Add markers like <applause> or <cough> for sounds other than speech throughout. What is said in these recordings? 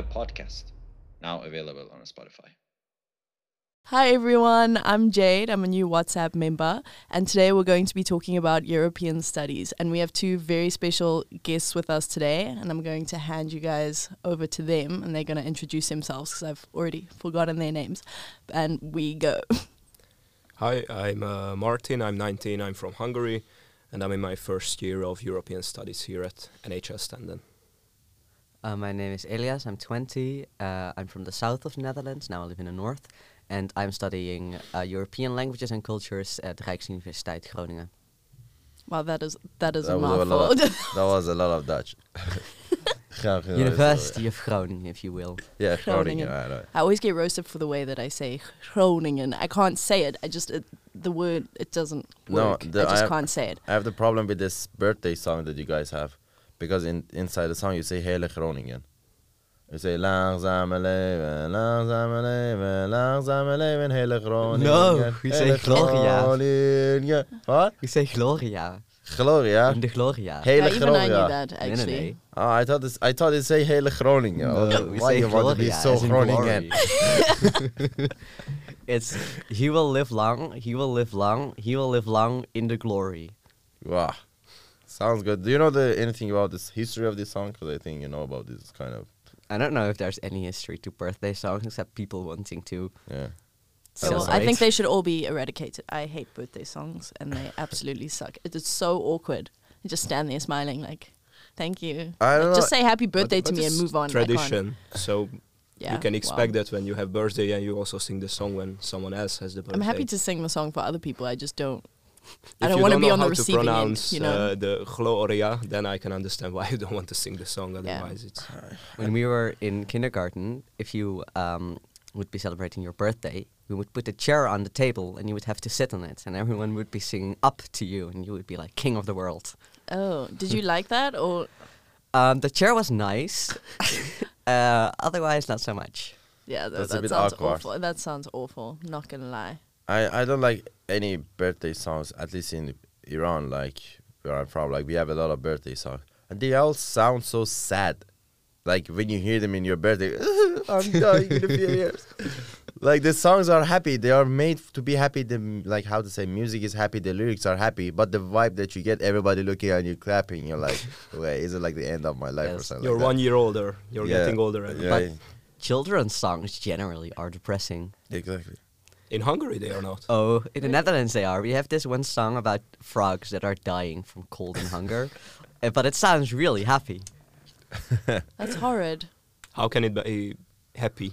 What a podcast. Now available on Spotify. Hi everyone, I'm Jade. I'm a new WhatsApp member, and today we're going to be talking about European studies. And we have two very special guests with us today, and I'm going to hand you guys over to them, and they're going to introduce themselves because I've already forgotten their names. And we go. <laughs> Hi, I'm uh, Martin. I'm 19. I'm from Hungary, and I'm in my first year of European Studies here at NHL Stenden. Uh, my name is Elias. I'm 20. Uh, I'm from the south of the Netherlands. Now I live in the north. And I'm studying uh, European languages and cultures at Rijksuniversiteit Groningen. Wow, that is that is That a was a mouthful. that <laughs> was a lot of Dutch. <laughs> Groningen is, University of Groningen, if you will. Yeah, Groningen. Groningen. Right, right. I always get roasted for the way that I say Groningen. I can't say it. I just it, the word it doesn't work. the- I just I- can't say it. I have the problem with this birthday song that you guys have, because in inside the song you say hele Groningen. You say langzame leven, langzame leven, langzame leven, hele Groningen. No, we say Gloria. Groningen. What? You say Gloria. Gloria. In de Gloria. Hele Yeah, even I knew Gloria. that Nee, nee, actually. nee. Oh, I thought this. I thought it say hele Groningen. No, Oh, we why say you want to be Gloria, so Groningen? <laughs> it's he will live long, he will live long, he will live long in the glory. Wow. Sounds good. Do you know the anything about this history of this song? Because I think you know about this kind of. I don't know if there's any history to birthday songs except people wanting to Yeah. So well, I think they should all be eradicated. I hate birthday songs, and they absolutely suck. It is so awkward. You just stand there smiling, like, "Thank you." I don't Like, just know. say happy But- birthday to but me and move on. I can't- Tradition. So Yeah, you can wow. expect that when you have birthday and you also sing the song when someone else has the birthday. I'm happy to sing the song for other people. I just don't. I If don't you want to don't be know on the how to receiving end. pronounce You know. uh, the Gloria, then I can understand why <laughs> you don't want to sing the song. Otherwise, it's when we were in kindergarten, if you um, would be celebrating your birthday, we would put a chair on the table and you would have to sit on it, and everyone would be singing up to you, and you would be like king of the world. oh, did you like that or? Um, the chair was nice, <laughs> uh, otherwise not so much. Yeah, tha- That's a that bit sounds awkward. awful. That sounds awful. Not gonna lie. I, I don't like any birthday songs, at least in Iran, like where I'm from. Like we have a lot of birthday songs, and they all sound so sad. Like when you hear them in your birthday, <laughs> I'm dying in a few years. <laughs> Like the songs are happy, they are made to be happy. The like how to say, music is happy, the lyrics are happy, but the vibe that you get, everybody looking at you clapping, you're like, <laughs> wait, is it like the end of my life or something? you're like one year older. You're Yeah. getting older. Yeah, But- Children's songs generally are depressing. exactly. In Hungary, they are not. Oh, in the Netherlands they are. We have this one song about frogs that are dying from cold and hunger, uh, <laughs> but it sounds really happy. <laughs> That's horrid. How can it be happy?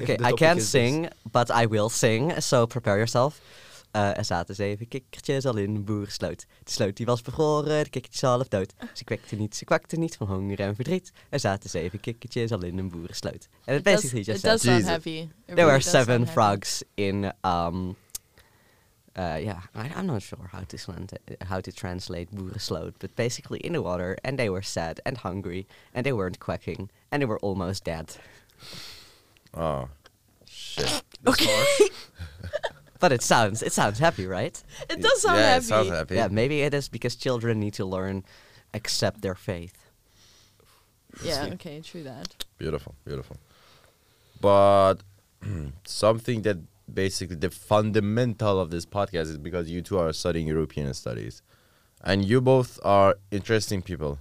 Okay, I can't is this? sing, but I will sing, so prepare yourself. Uh, er zaten zeven kikkertjes al in een boerensloot. De sloot die was bevroren, de kikkertjes half dood. Ze kwekten niet, ze kwakten niet van honger en verdriet. Er zaten zeven kikkertjes al in een boerensloot. And it It does, basically it sound there were seven heavy. frogs in um uh, yeah I, i'm not sure how to slant- how to translate boerensloot but basically in the water and they were sad and hungry and they weren't quacking and they were almost dead Oh, shit. <laughs> Okay, <laughs> but it sounds it sounds happy right it does sound yeah, heavy. it sounds happy. yeah maybe it is because children need to learn accept their faith Yeah, Sweet. okay, true that. Beautiful, beautiful. But <clears throat> something that basically the fundamental of this podcast is because you two are studying European studies, and you both are interesting people.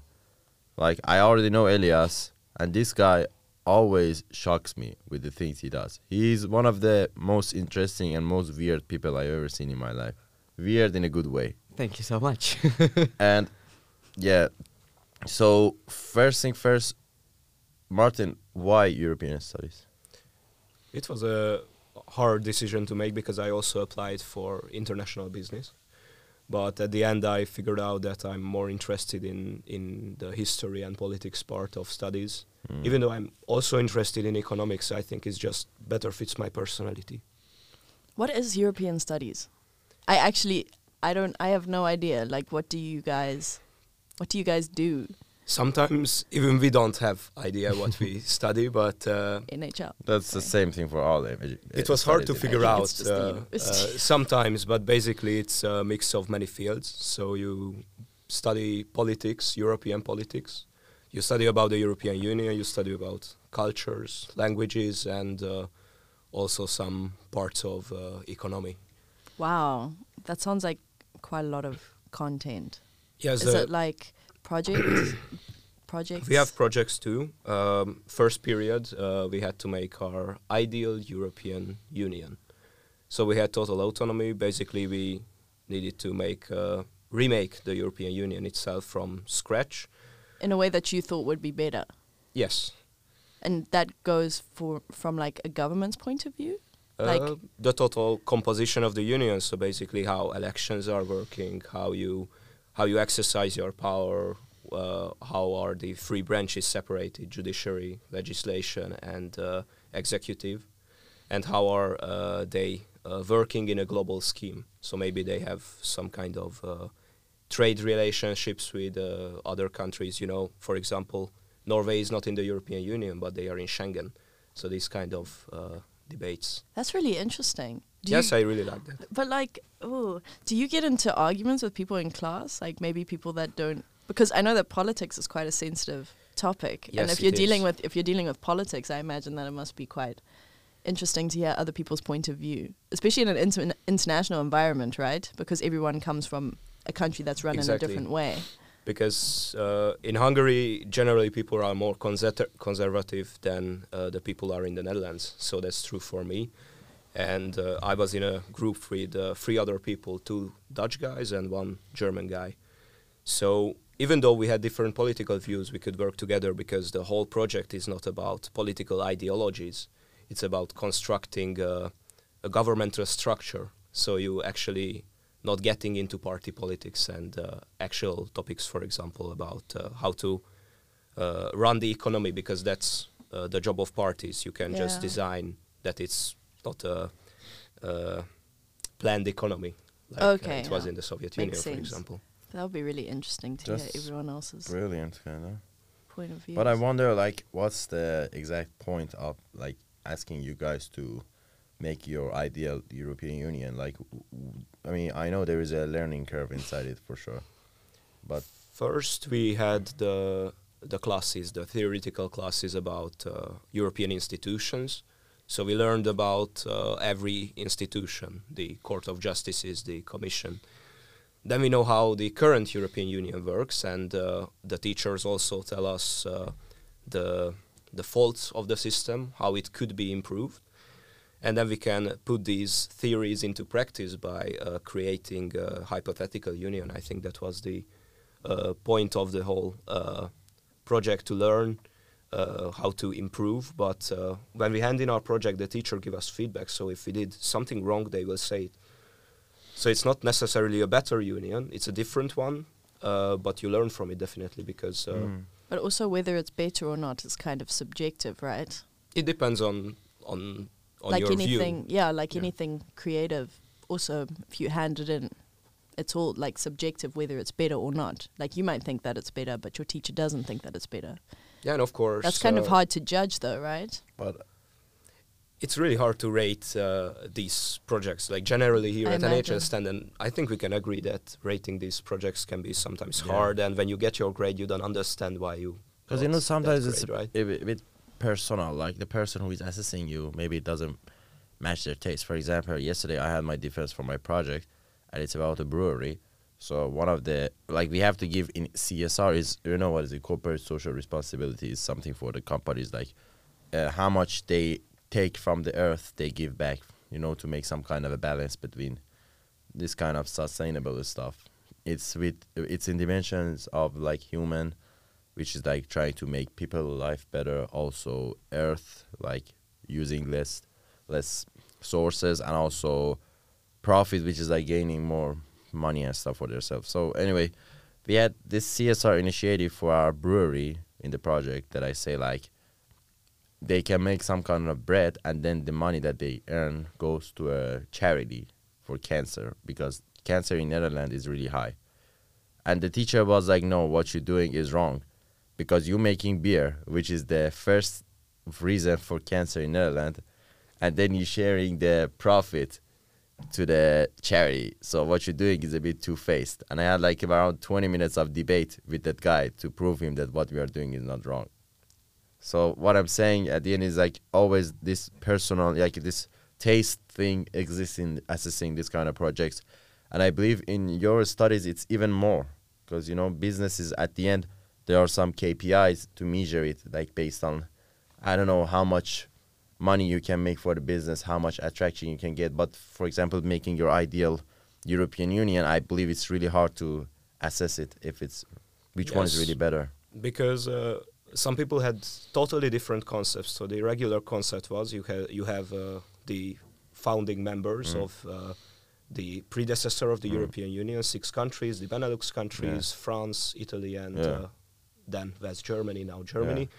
Like I already know Elias, and this guy always shocks me with the things he does. He's one of the most interesting and most weird people I've ever seen in my life. Weird in a good way. thank you so much <laughs> <laughs> And yeah, so first thing first, Martin, why European studies? It was a hard decision to make because I also applied for international business. But at the end, I figured out that I'm more interested in, in the history and politics part of studies. Mm. Even though I'm also interested in economics, I think it just better fits my personality. What is European studies? I actually, I don't, I have no idea. Like, what do you guys, what do you guys do? Sometimes even we don't have idea what we <laughs> study, but uh, NHL. That's the same thing for all them. it was hard to figure think out it's just the uh, uh, sometimes, but basically it's a mix of many fields. So you study politics, European politics, you study about the European Union, you study about cultures, languages, and uh, also some parts of uh, economy. Wow, that sounds like quite a lot of content. Yes, Is uh, it like projects? <clears throat> projects? we have projects too. Um, first period, uh, we had to make our ideal European Union. So we had total autonomy. Basically, we needed to make uh, remake the European Union itself from scratch. in a way that you thought would be better, Yes, and that goes for from like a government's point of view. Like- uh, the total composition of the union. So basically, how elections are working, how you how you exercise your power, uh, how are the three branches separated: judiciary, legislation, and uh, executive, and how are uh, they uh, working in a global scheme. So maybe they have some kind of uh, trade relationships with uh, other countries. You know, for example, Norway is not in the European Union, but they are in Schengen. So these kind of debates. That's really interesting. Do yes, you, I really like that. but like, oh, do you get into arguments with people in class? Like maybe people that don't, because I know that politics is quite a sensitive topic, and Yes, if you're dealing is. with if you're dealing with politics, I imagine that it must be quite interesting to hear other people's point of view, especially in an inter- international environment, right? Because everyone comes from a country that's run in a different way. Because uh, in Hungary, generally people are more conser- conservative than uh, the people are in the Netherlands. So that's true for me. And uh, I was in a group with uh, three other people, two Dutch guys and one German guy. So even though we had different political views, we could work together because the whole project is not about political ideologies. It's about constructing uh, a governmental structure. So you actually not getting into party politics and uh, actual topics, for example, about uh, how to uh, run the economy, because that's uh, the job of parties. You can just design that it's not a, uh planned economy like Okay, uh, it was yeah. in the Soviet Makes Union, for example. That would be really interesting to hear everyone else's Brilliant, kind of. point of view. But I wonder, like, what's the exact point of like asking you guys to make your ideal European Union? Like, w- w- I mean, I know there is a learning curve inside it for sure, but First, we had the the classes, the theoretical classes about uh, European institutions. So we learned about uh, every institution, the Court of Justices, the Commission. Then we know how the current European Union works, and uh, the teachers also tell us uh, the the faults of the system, how it could be improved, and then we can put these theories into practice by uh, creating a hypothetical union. I think that was the uh, point of the whole uh, project to learn uh, how to improve. But uh, when we hand in our project, the teacher give us feedback. So if we did something wrong, they will say it. So it's not necessarily a better union; it's a different one. Uh, but you learn from it definitely because uh, mm. but also whether it's better or not is kind of subjective, right? it depends on on on like your anything, view. yeah, like Yeah. anything creative. Also, if you hand it in, it's all like subjective whether it's better or not. Like you might think that it's better, but your teacher doesn't think that it's better. Yeah, and of course That's kind of uh, hard to judge, though, right? but it's really hard to rate uh, these projects. Like generally here I at imagine. NHL, and then I think we can agree that rating these projects can be sometimes Yeah. hard. And when you get your grade, you don't understand why you. Because you know that sometimes it's grade, a, right. a bit, bit personal. Like the person who is assessing you, maybe it doesn't match their taste. For example, yesterday I had my defense for my project, and it's about a brewery. So one of the like we have to give in CSR is you know what is it corporate social responsibility is something for the companies like uh, how much they take from the earth they give back you know to make some kind of a balance between this kind of sustainable stuff. It's with it's in dimensions of like human which is like trying to make people life better also earth like using less less sources and also profit which is like gaining more money and stuff for themselves. So anyway we had this csr initiative for our brewery in the project that i say like they can make some kind of bread and then the money that they earn goes to a charity for cancer because cancer in netherlands is really high. And the teacher was like no what you're doing is wrong because you're making beer which is the first reason for cancer in netherlands and then you're sharing the profit to the charity. So what you're doing is a bit two faced. And I had like around 20 minutes of debate with that guy to prove him that what we are doing is not wrong. So what I'm saying at the end is like always this personal, like this taste thing exists in assessing this kind of projects. And I believe in your studies it's even more because you know businesses at the end there are some KPIs to measure it like based on I don't know how much money you can make for the business, how much attraction you can get. But for example, making your ideal European Union, I believe it's really hard to assess it if it's which one is really better. because uh, some people had totally different concepts. So the regular concept was you have you have uh, the founding members Mm. of uh, the predecessor of the Mm. European Union, six countries, the Benelux countries, France, Italy, and Yeah. uh, then West Germany, now Germany.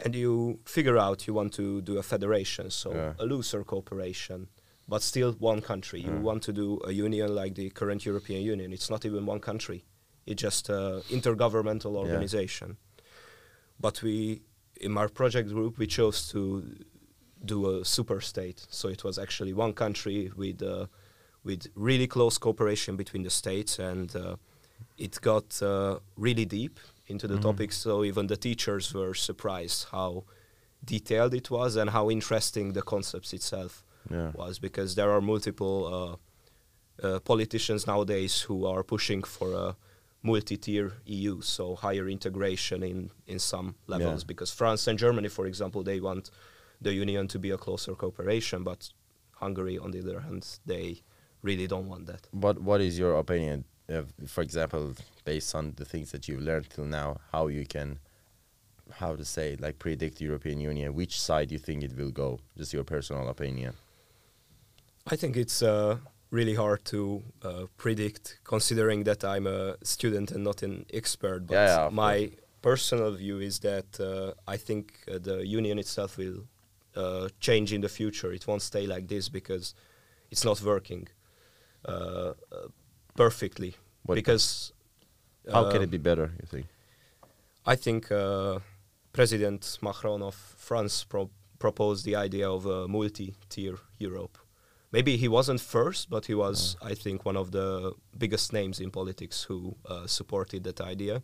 And you figure out you want to do a federation, so Yeah. a looser cooperation, but still one country. You Yeah. want to do a union like the current European Union. It's not even one country. It's just an intergovernmental organization. But we, in our project group, we chose to do a super state. So it was actually one country with uh, with really close cooperation between the states, and uh, it got uh, really deep into the Mhm. topics. So even the teachers were surprised how detailed it was and how interesting the concepts itself Yeah. was because there are multiple uh, uh, politicians nowadays who are pushing for a multi-tier EU, so higher integration in in some levels. Yeah. Because France and Germany, for example, they want the union to be a closer cooperation, but Hungary, on the other hand, they really don't want that. But What is your opinion, of, for example, based on the things that you've learned till now, how you can, how to say, like predict the European Union, which side you think it will go? Just your personal opinion. I think it's uh, really hard to uh, predict, considering that I'm a student and not an expert. But Yeah, yeah, my personal view is that uh, I think uh, the union itself will uh, change in the future. It won't stay like this because it's not working uh, uh, perfectly. What- because How can uh, it be better? You think? I think uh, President Macron of France pro- proposed the idea of a multi-tier Europe. Maybe he wasn't first, but he was, I think, one of the biggest names in politics who uh, supported that idea.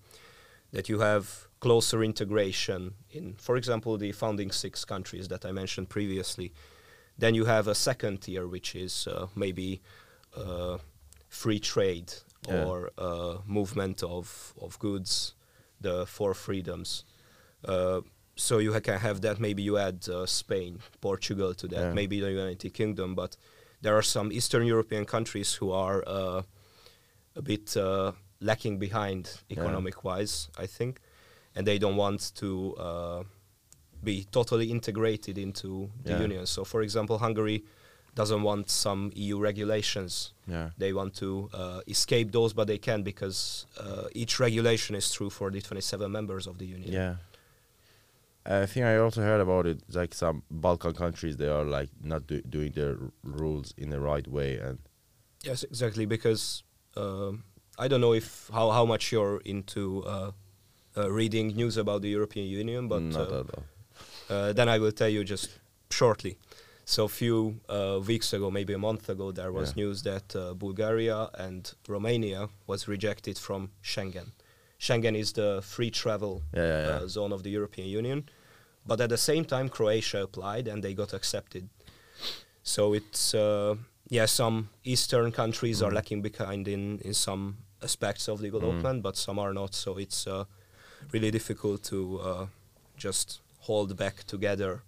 That you have closer integration in, for example, the founding six countries that I mentioned previously. Then you have a second tier, which is uh, maybe uh, free trade Yeah. or uh, movement of, of goods, the four freedoms. Uh, so you ha- can have that. Maybe you add uh, Spain, Portugal to that. Yeah. Maybe the United Kingdom. But there are some Eastern European countries who are uh, a bit uh, lacking behind Yeah. economic-wise, I think, and they don't want to uh, be totally integrated into the union. So, for example, Hungary doesn't want some EU regulations Yeah. they want to uh, escape those, but they can because uh, each regulation is true for the 27 members of the union. Yeah. I think I also heard about it. Like some Balkan countries, they are like not do- doing their rules in the right way, and Yes, exactly. Because um, I don't know if how, how much you're into uh, uh, reading news about the European Union, but not uh, at all. uh, then I will tell you just shortly. So a few uh, weeks ago, maybe a month ago, there was Yeah. news that uh, Bulgaria and Romania was rejected from Schengen. Schengen is the free travel Yeah, yeah, uh, zone of the European Union, but at the same time, Croatia applied and they got accepted. So it's uh, yeah, some Eastern countries are Mm. lacking behind in in some aspects of Mm. development, but some are not. So it's uh, really difficult to uh, just hold back together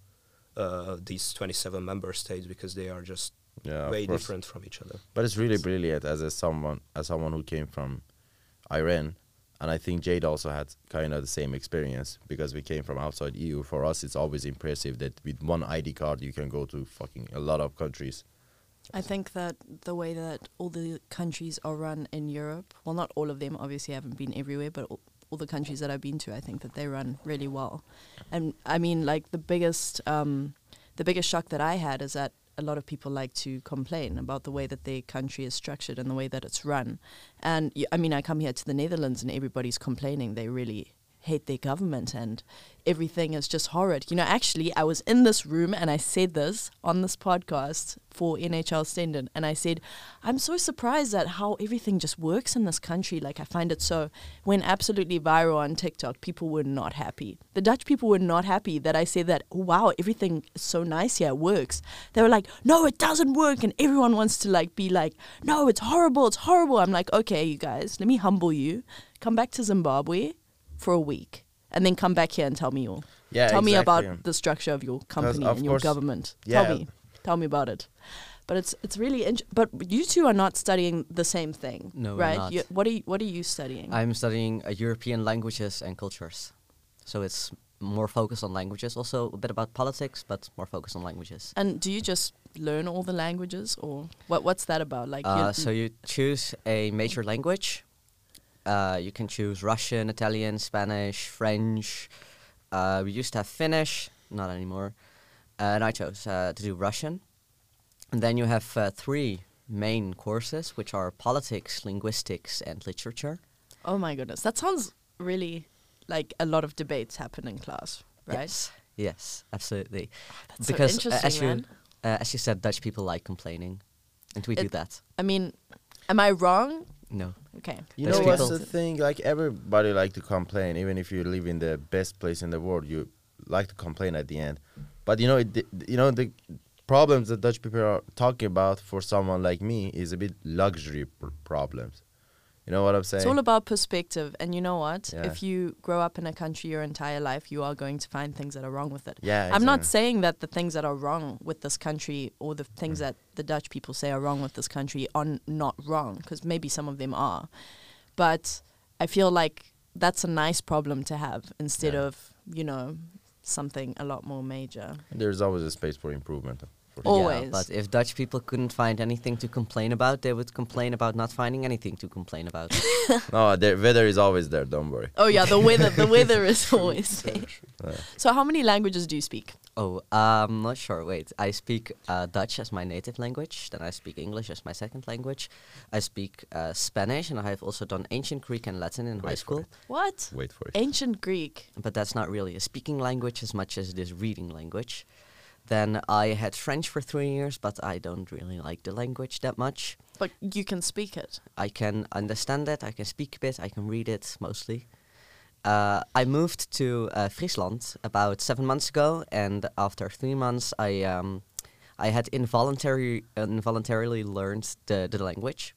uh, these 27 member states because they are just yeah, way different from each other. But it's really brilliant as a someone as someone who came from Iran, and I think Jade also had kind of the same experience because we came from outside EU. For us, it's always impressive that with one ID card you can go to fucking a lot of countries. I think that the way that all the countries are run in Europe, well, not all of them, obviously, I haven't been everywhere, but all, the countries that I've been to, I think that they run really well. And I mean, like the biggest, um, the biggest shock that I had is that a lot of people like to complain about the way that their country is structured and the way that it's run. And I mean, I come here to the Netherlands and everybody's complaining. They really hate their government and everything is just horrid. You know, actually, I was in this room and I said this on this podcast for NHL Stenden, and I said, I'm so surprised at how everything just works in this country. Like, I find it so. Went absolutely viral on TikTok. People were not happy. The Dutch people were not happy that I said that, oh, wow, everything is so nice here, it works. They were like, no, it doesn't work. And everyone wants to, like, be like, no, it's horrible, it's horrible. I'm like, okay, you guys, let me humble you. Come back to Zimbabwe for a week and then come back here and tell me your Yeah, tell me about the structure of your company of and your government. yeah. Tell me, tell me about it. But it's it's really int- but you two are not studying the same thing, No, we're right? not. You, what are you, what are you studying? I'm studying uh, European languages and cultures. So it's more focused on languages, also a bit about politics, but more focused on languages. and do you just learn all the languages, or what? What's that about? Like, you- Uh, so you choose a major language. Uh, you can choose Russian, Italian, Spanish, French. Uh, we used to have Finnish, not anymore. Uh, and I chose uh, to do Russian. And then you have uh, three main courses, which are politics, linguistics, and literature. oh my goodness, that sounds really like a lot of debates happen in class, right? Yes, yes, absolutely. That's so because interesting, as you uh, as you said, Dutch people like complaining, and we do that. I mean, am I wrong? No, Okay. You There's know what's people- the thing? Like everybody like to complain, even if you live in the best place in the world, you like to complain at the end. But you know, it, you know the problems that Dutch people are talking about for someone like me is a bit luxury pr- problems. You know what I'm saying? It's all about perspective, and you know what? Yeah. If you grow up in a country your entire life, you are going to find things that are wrong with it. yeah, I'm not saying that the things that are wrong with this country or the things Mm. that the Dutch people say are wrong with this country are n- not wrong, because maybe some of them are. But I feel like that's a nice problem to have instead Yeah. of, you know, something a lot more major. There's always a space for improvement. For sure. Always. Yeah, but if Dutch people couldn't find anything to complain about, they would complain about not finding anything to complain about. <laughs> no, the weather is always there. Don't worry. Oh yeah, the weather the <laughs> weather is always there. Yeah. So how many languages do you speak? oh, I'm not sure. Wait, I speak uh, Dutch as my native language. Then I speak English as my second language. I speak uh, Spanish, and I have also done ancient Greek and Latin in high Wait for school. it. What? Wait for it. Ancient Greek. but that's not really a speaking language as much as it is reading language. Then I had French for three years, but I don't really like the language that much. But you can speak it. I can understand it, I can speak a bit, I can read it mostly. Uh, I moved to uh, Friesland about seven months ago, and after three months, I um, I had involuntary involuntarily learned the, the language,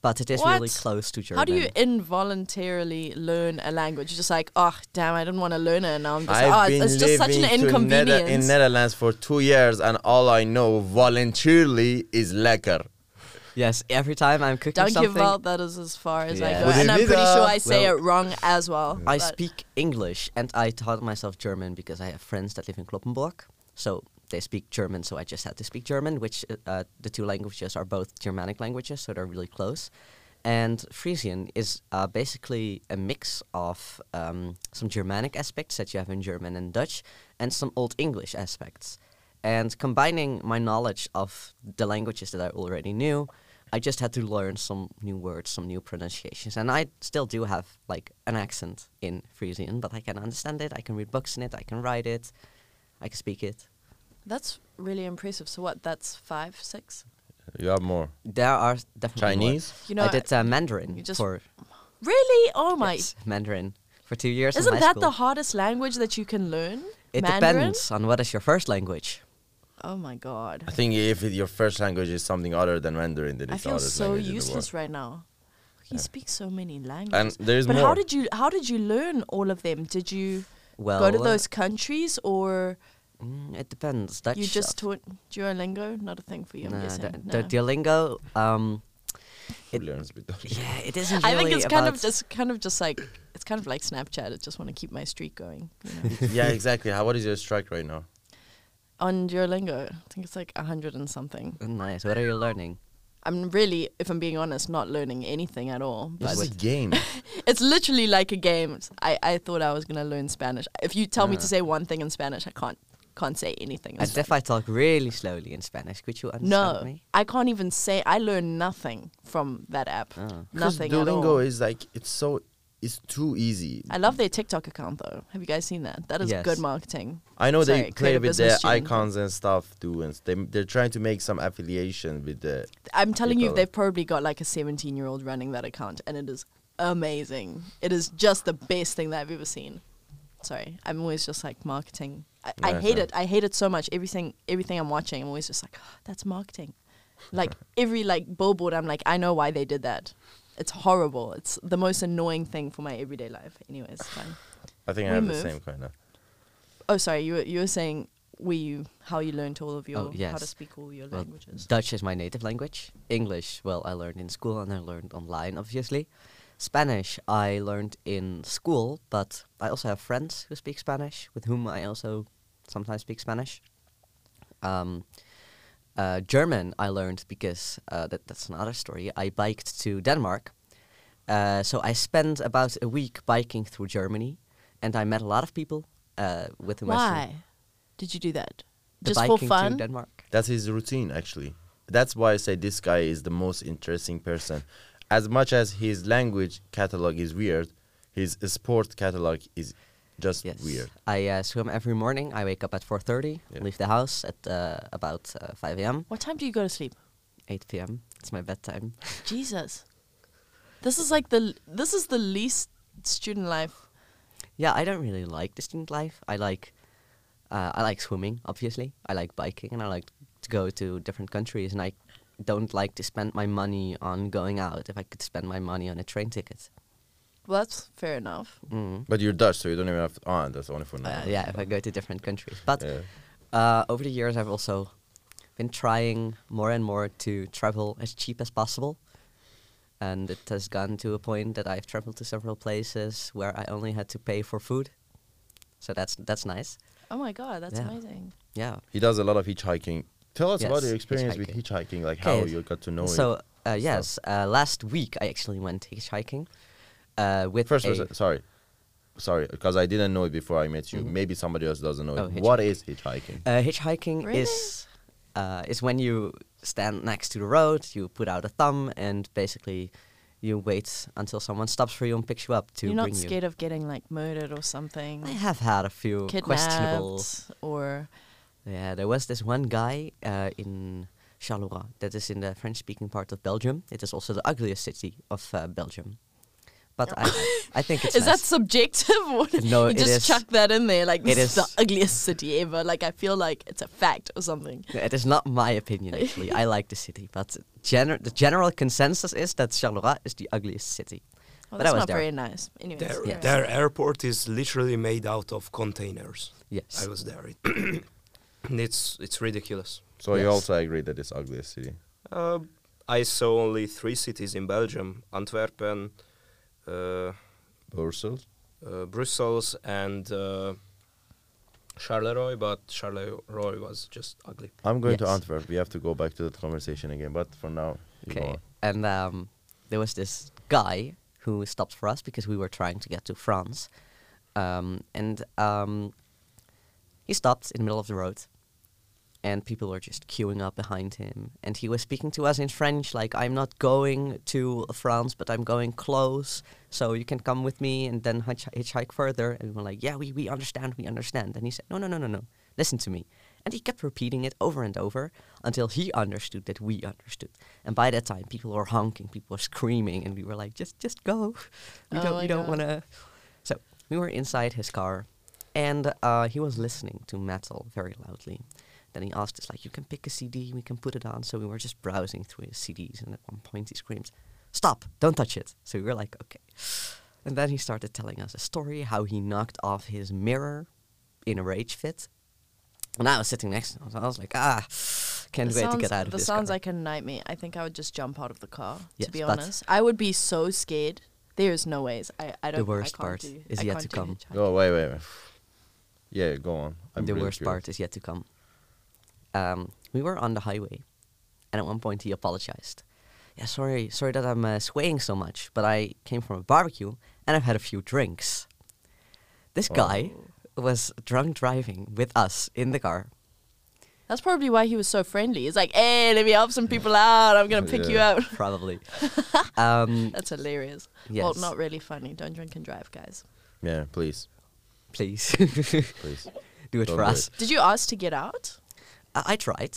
but it is really close to German. How do you involuntarily learn a language? You're just like, oh, damn, I didn't want to learn it. And now I'm just I've ah, like, oh, been it's, it's just such an inconvenience. Nether- in Netherlands for two years, and all I know voluntarily is lekker. Yes, every time I'm cooking Don't something, give out that is as far as I Yeah. go. And I'm pretty sure I say Well, it wrong as well. I speak English and I taught myself German because I have friends that live in Cloppenburg. So they speak German, so I just had to speak German, which uh, uh, the two languages are both Germanic languages, so they're really close. And Frisian is uh, basically a mix of um, some Germanic aspects that you have in German and Dutch, and some Old English aspects. And combining my knowledge of the languages that I already knew, I just had to learn some new words, some new pronunciations. And I still do have like an accent in Frisian, but I can understand it, I can read books in it, I can write it, I can speak it. That's really impressive. So what? That's five, six. You have more There are definitely more. Chinese. You know, I did uh, Mandarin you just- for really? Oh my! yes, Mandarin for two years. Isn't high that school. the hardest language that you can learn? It Mandarin? depends on what is your first language. Oh my god! I think if it, your first language is something other than Mandarin, then I it's the feel hardest so language in the useless right now. He Yeah. speaks so many And languages. there is but more. how did you how did you learn all of them? Did you Well, go to those countries or mm, it depends. Dutch. you just uh, taught Duolingo? Not a thing for you, I'm nah, guessing. the, No. the Duolingo. Um, it- learns with those? yeah, it isn't. I think it's kind of about- just kind of just like it's kind of like Snapchat. I just want to keep my streak going. You know? <laughs> yeah, exactly. How, what is your strike right now? On Duolingo, I think it's like a hundred and something. Nice. What are you learning? I'm really, if I'm being honest, not learning anything at all. This But is a game. <laughs> it's literally like a game. I, I thought I was gonna learn Spanish. If you tell me Ah. to say one thing in Spanish, I can't can't say anything. in As if I talk really slowly in Spanish. Could you understand No, me? I can't even say. I learned nothing from that app. Oh. Because Nothing at all. Duolingo all. is like it's so it's too easy. I love their TikTok account though. Have you guys seen that? That is Yes. good marketing. I know Sorry, they play with their student. icons and stuff too, and they they're trying to make some affiliation with the. I'm telling you, they've probably got like a 17 year old running that account, and it is amazing. It is just the best thing that I've ever seen. Sorry, I'm always just like marketing. I, I Yeah, hate yeah. it. I hate it so much. Everything, everything I'm watching, I'm always just like, oh, that's marketing. Like <laughs> every like billboard, I'm like, I know why they did that. It's horrible. It's the most annoying thing for my everyday life. Anyways, fine. I think I have move. the same kind of. Oh, sorry. You were, you were saying we you how you learned all of your Oh, how to speak all your Well, languages. Dutch is my native language. English, well, I learned in school and I learned online, obviously. Spanish, I learned in school, but I also have friends who speak Spanish, with whom I also sometimes speak Spanish. Um, uh, German, I learned because uh, that, that's another story. I biked to Denmark. Uh, so I spent about a week biking through Germany, and I met a lot of people uh, with whom I Why did you do that? the Just for biking fun? Denmark. That's his routine, actually. That's why I say this guy is the most interesting person. As much as his language catalog is weird, his sport catalog is just Yes. weird. I uh, swim every morning. I wake up at 4:30, Yeah. leave the house at uh, about uh, 5 a.m., What time do you go to sleep? 8 p.m. It's my bedtime. <laughs> Jesus. This is like the this is the least student life. yeah, I don't really like the student life. I like uh, I like swimming, obviously. I like biking, and I like to go to different countries. And I don't like to spend my money on going out. If I could spend my money on a train ticket, Well, that's fair enough. mm. But you're Dutch, so you don't even have to. Ah, that's only for now. uh, yeah, if I go to different countries. But Yeah. Uh, over the years, I've also been trying more and more to travel as cheap as possible. And it has gone to a point that I've traveled to several places where I only had to pay for food. So that's that's nice. Oh my god, that's Yeah. amazing. Yeah. He does a lot of hitchhiking. Tell us about your experience with hitchhiking. hitchhiking, like how you got to know so it. So, uh, yes, uh, last week I actually went hitchhiking uh, with First, a, was it- sorry, sorry, because I didn't know it before I met you. Mhm. Maybe somebody else doesn't know Oh, it. What is hitchhiking. hitchhiking? Uh, hitchhiking Really? is uh, is when you stand next to the road, you put out a thumb, and basically you wait until someone stops for you and picks you up to You're not bring you. scared of getting like murdered or something, I have had a few questionable. or Yeah, there was this one guy uh, in Charleroi that is in the French-speaking part of Belgium. It is also the ugliest city of uh, Belgium. But I, <laughs> I think it's is that subjective? <laughs> Or No, you it just is- chuck that in there like it this is the ugliest city ever. Like I feel like it's a fact or something. It is not my opinion, actually. I <laughs> like the city, but gener- the general consensus is that Charleroi is the ugliest city. Well, But I that's was not there. very nice. Anyways, Their, Yes. their airport is literally made out of containers. Yes. I was there. <clears throat> <clears throat> It it's it's ridiculous. So you also agree that it's ugliest city. Uh, I saw only three cities in Belgium: Antwerpen, uh, Brussels. uh, Brussels, and uh, Charleroi. But Charleroi was just ugly. I'm going to Antwerp. We have to go back to that conversation again. But for now, Okay. And um, there was this guy who stopped for us because we were trying to get to France. Um, and um, he stopped in the middle of the road. And people were just queuing up behind him. And he was speaking to us in French, like, I'm not going to France, but I'm going close. So you can come with me and then hitch- hitchhike further. And we were like, yeah, we, we understand, we understand. And he said, no, no, no, no, no. Listen to me. And he kept repeating it over and over until he understood that we understood. And by that time, people were honking, people were screaming, and we were like, "Just, just go. We Oh don't, we don't want to." So we were inside his car, and uh, he was listening to metal very loudly. Then he asked us, like, "You can pick a CD, we can put it on." So we were just browsing through his CDs, and at one point he screams, "Stop! Don't touch it!" So we were like, "Okay." And then he started telling us a story how he knocked off his mirror in a rage fit. And I was sitting next to him. So I was like, ah, can't This wait to sounds- get out of this this. sounds car. like a nightmare. I think I would just jump out of the car. Yes, to be honest, I would be so scared. There is no ways. I, I don't. The worst can't part do- is I yet to come. hitchhiking. Go, wait, wait, wait. Yeah, go on. I'm the really worst curious. part is yet to come. Um, we were on the highway, and at one point he apologized. Yeah, sorry, sorry that I'm uh, swaying so much, but I came from a barbecue and I've had a few drinks. This guy Oh. was drunk driving with us in the car, That's probably why he was so friendly. He's like, hey, let me help some people out. I'm going to pick you Yeah. out. <laughs> Probably. <laughs> um, That's hilarious. yes. Well, not really funny. Don't drink and drive, guys. Yeah, please, Please. <laughs> please. do it Don't for do us. Did you ask to get out? I, I tried.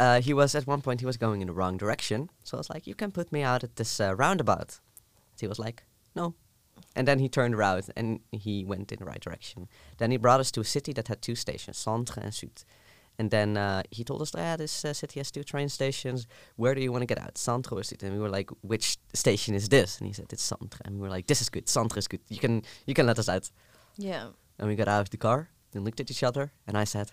Uh, he was at one point he was going in the wrong direction, so I was like, "You can put me out at this uh, roundabout." He was like, "No," and then he turned around and he went in the right direction. Then he brought us to a city that had two stations, Centre and Sud. And then uh, he told us, "Yeah, this uh, city has two train stations. Where do you want to get out, Centre or Sud?" And we were like, "Which station is this?" And he said, "It's Centre." And we were like, "This is good. Centre is good. You can you can let us out." Yeah. And we got out of the car and looked at each other, and I said,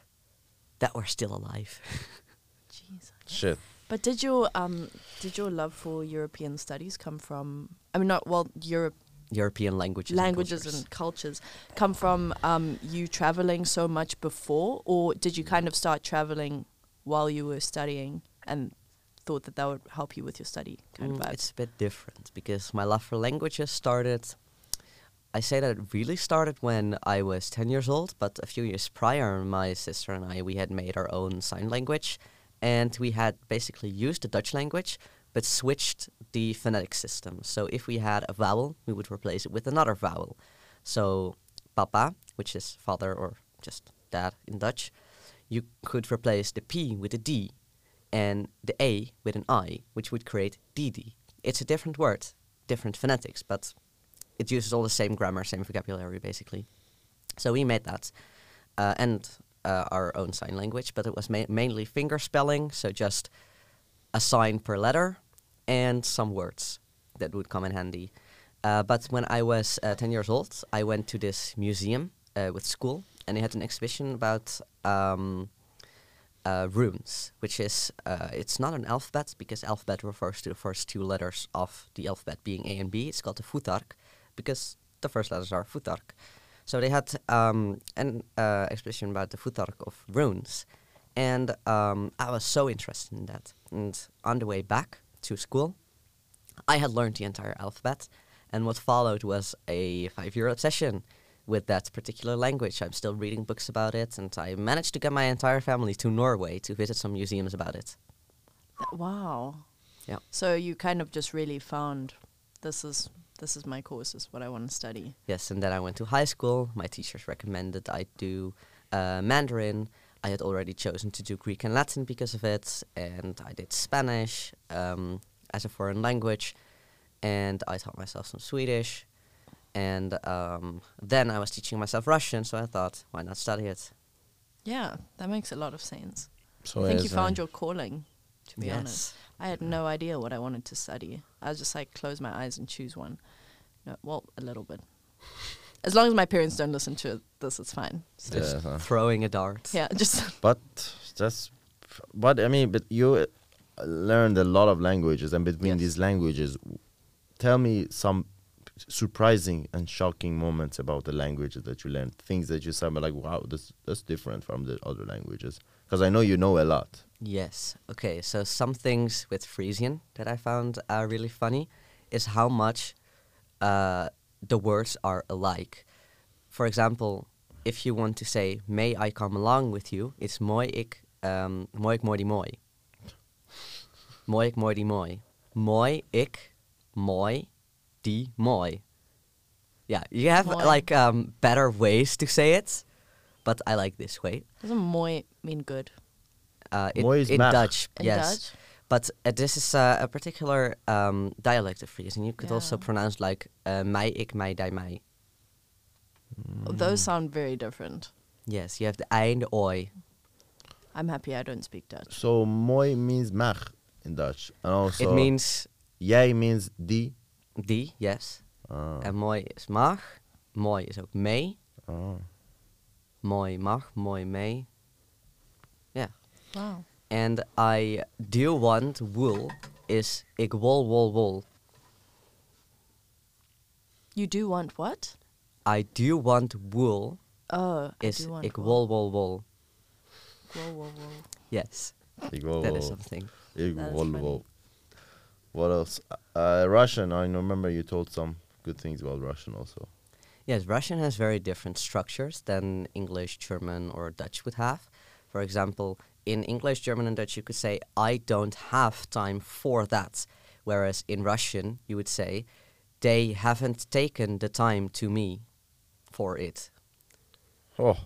"That we're still alive." <laughs> Jeez. Shit. But did your um did your love for European studies come from? I mean, not well, Europe European languages. languages and, and cultures come from um you traveling so much before, or did you kind of start traveling while you were studying and thought that that would help you with your study kind Mm, of vibe? It's a bit different because my love for languages started. I say that it really started when I was 10 years old, but a few years prior, my sister and I, we had made our own sign language and we had basically used the Dutch language but switched the phonetic system. So if we had a vowel, we would replace it with another vowel. So papa, which is father or just dad in Dutch, you could replace the P with a D and the A with an I, which would create DD. It's a different word, different phonetics, but it uses all the same grammar, same vocabulary, basically. So we made that, uh, and uh, our own sign language, but it was ma- mainly finger spelling, so just a sign per letter and some words that would come in handy. Uh, but when I was uh, 10 years old, I went to this museum uh, with school, and they had an exhibition about um, uh, runes, which is it's not an alphabet because alphabet refers to the first two letters of the alphabet being A and B. It's called the futhark because the first letters are futhark. So they had um, an uh, exhibition about the futhark of runes, and um, I was so interested in that. And on the way back to school, I had learned the entire alphabet, and what followed was a five-year obsession with that particular language. I'm still reading books about it, and I managed to get my entire family to Norway to visit some museums about it. Wow. Yeah. So you kind of just really found this is this is my course, is what I want to study. Yes, and then I went to high school. My teachers recommended I do uh, Mandarin. I had already chosen to do Greek and Latin because of it, and I did Spanish um, as a foreign language, and I taught myself some Swedish, and um, then I was teaching myself Russian. So I thought, why not study it? Yeah, that makes a lot of sense. So I think you found your calling. To be honest, I had no idea what I wanted to study. I was just like close my eyes and choose one. No, well, a little bit. As long as my parents don't listen to this, it's fine. So, Yeah, huh. Throwing a dart. yeah, <laughs> just But that's, but I mean, but you uh, learned a lot of languages, and between Yes. these languages, tell me some surprising and shocking moments about the languages that you learned. Things that you said, like, wow, this that's different from the other languages. Because I know you know a lot. Yes. Okay. So some things with Frisian that I found uh, really funny is how much uh, the words are alike. For example, if you want to say "May I come along with you," it's mooi ik, um, mooi ik mooi die mooi. Mooi ik mooi die mooi. Mooi ik, mooi die mooi. Yeah, you have Mooi. like um, better ways to say it, but I like this way. doesn't mooi mean good Uh, in, Mooi is in mag. Dutch, in yes. Dutch? But uh, this is uh, a particular um, dialect of Fries, and you could also pronounce like uh, mij, ik, mij, die, mij. Those sound very different. Yes, you have the ei and the oi. I'm happy I don't speak Dutch. So mooi means mag in Dutch, and also it means jij means die. die, yes. Ah, En mooi is mag. Mooi is ook mee. ah. Mooi mag, mooi mee. Wow. And I do want wool is ik wol, wol, wol. You do want what? I do want wool Oh, I is do want ik wool. wol, wol, wol. Whoa, whoa, whoa. Yes, Ik wil that is wel- something. ik That's wil funny. wel. What else? Uh, Russian. I remember you told some good things about Russian also. Yes, Russian has very different structures than English, German, or Dutch would have. For example, in English, German, and Dutch, you could say, I don't have time for that. Whereas in Russian, you would say, they haven't taken the time to me for it. Oh,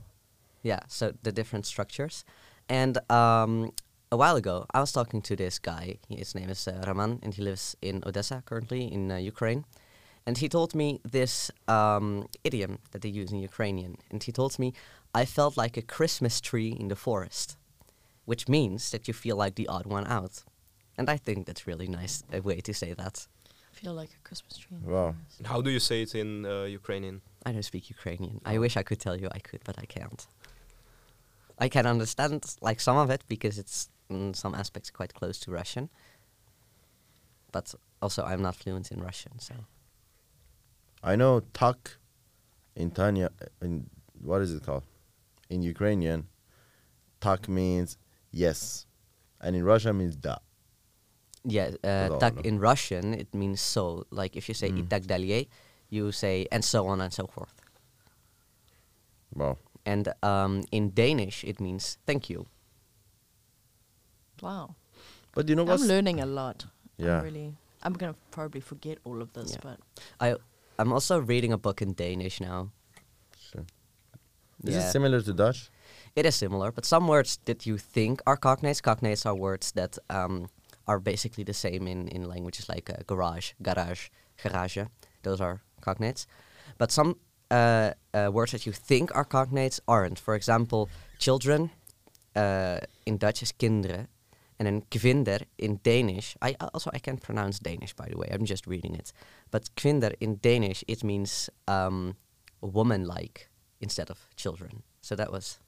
Yeah, so the different structures. And um, a while ago, I was talking to this guy. His name is uh, Raman, and he lives in Odessa currently in uh, Ukraine. And he told me this um, idiom that they use in Ukrainian. And he told me, I felt like a Christmas tree in the forest, which means that you feel like the odd one out. And I think that's really nice a way to say that. I feel like a Christmas tree. in Wow. forest. How do you say it in uh, Ukrainian? I don't speak Ukrainian. I wish I could tell you I could, but I can't. I can understand like some of it because it's in some aspects quite close to Russian. But also I'm not fluent in Russian, so I know tak in Tanya. In what is it called? In Ukrainian, tak means yes, and in Russian means da. yeah, uh, all, tak in Russian it means so. Like if you say Mm. i tak dalej, you say and so on and so forth. Wow. And um, in Danish it means thank you. Wow. But you know what? I'm learning a lot. Yeah. I'm really. I'm gonna probably forget all of this, Yeah. but I I'm also reading a book in Danish now. Sure. Is Yeah. it similar to Dutch? It is similar, but some words that you think are cognates, cognates are words that um, are basically the same in, in languages like uh, garage, garage, garage. Those are cognates. But some uh, uh, words that you think are cognates aren't. For example, children uh, in Dutch is kinderen. And then kvinder in Danish, I also I can't pronounce Danish by the way. I'm just reading it. But kvinder in Danish it means um, woman-like instead of children. So that was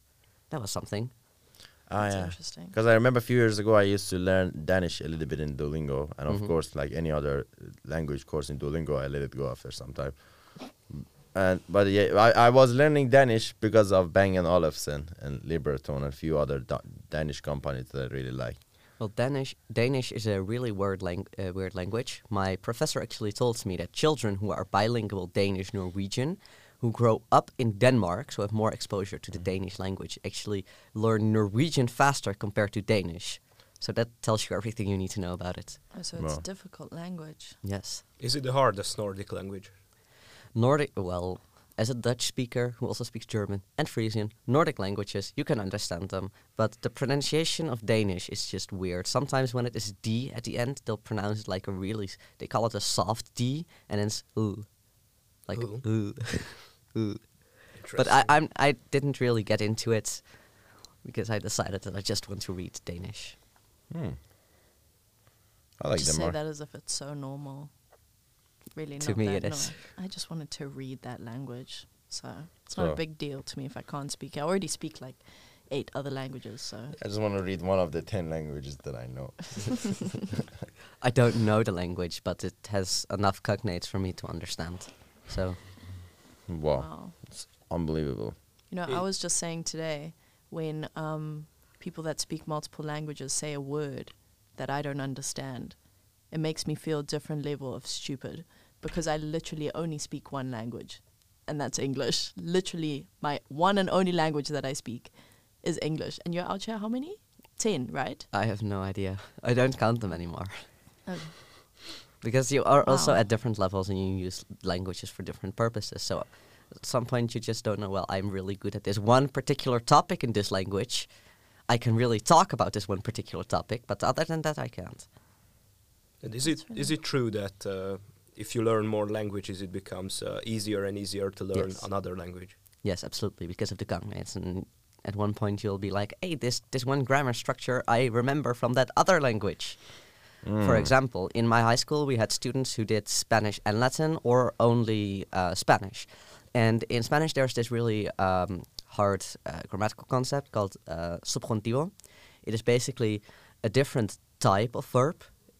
that was something. Ah, that's yeah. interesting. Because I remember a few years ago, I used to learn Danish a little bit in Duolingo, and of Mhm. course, like any other uh, language course in Duolingo, I let it go after some time. And but yeah, I, I was learning Danish because of Bang and Olufsen and Libratone and a few other da- Danish companies that I really like. Well, Danish Danish is a really weird lang- uh, weird language. My professor actually told me that children who are bilingual Danish Norwegian, who grow up in Denmark, so have more exposure to the Danish language, actually learn Norwegian faster compared to Danish. So that tells you everything you need to know about it. Oh, so it's Wow. a difficult language. Yes. Is it the hardest Nordic language? Nordic, well, as a Dutch speaker who also speaks German and Frisian, Nordic languages, you can understand them. But the pronunciation of Danish is just weird. Sometimes when it is D at the end, they'll pronounce it like a really, they call it a soft D, and then it's ooh. Like Ooh. ooh. ooh. But I, I'm, I didn't really get into it because I decided that I just want to read Danish. Hmm. I like just say that as if it's so normal. Really, To not me that it is. I just wanted to read that language, so it's not Oh. a big deal to me if I can't speak. I already speak like eight other languages, so I just want to read one of the ten languages that I know. <laughs> I don't know the language, but it has enough cognates for me to understand. So, Wow, wow. it's unbelievable. You know, I was just saying today when um, people that speak multiple languages say a word that I don't understand, it makes me feel a different level of stupid because I literally only speak one language, and that's English. Literally, my one and only language that I speak is English. And you're out here, how many? Ten, right? I have no idea. I don't count them anymore. Oh. <laughs> Because you are also at different levels and you use languages for different purposes. So at some point you just don't know, well, I'm really good at this one particular topic in this language. I can really talk about this one particular topic, but other than that, I can't. And is it That's is it true that uh, if you learn more languages, it becomes uh, easier and easier to learn Yes. another language? Yes, absolutely, because of the cognates. And at one point you'll be like, hey, this, this one grammar structure I remember from that other language. For Mm. example, in my high school, we had students who did Spanish and Latin or only uh, Spanish. And in Spanish, there's this really um, hard uh, grammatical concept called uh, subjuntivo. It is basically a different type of verb.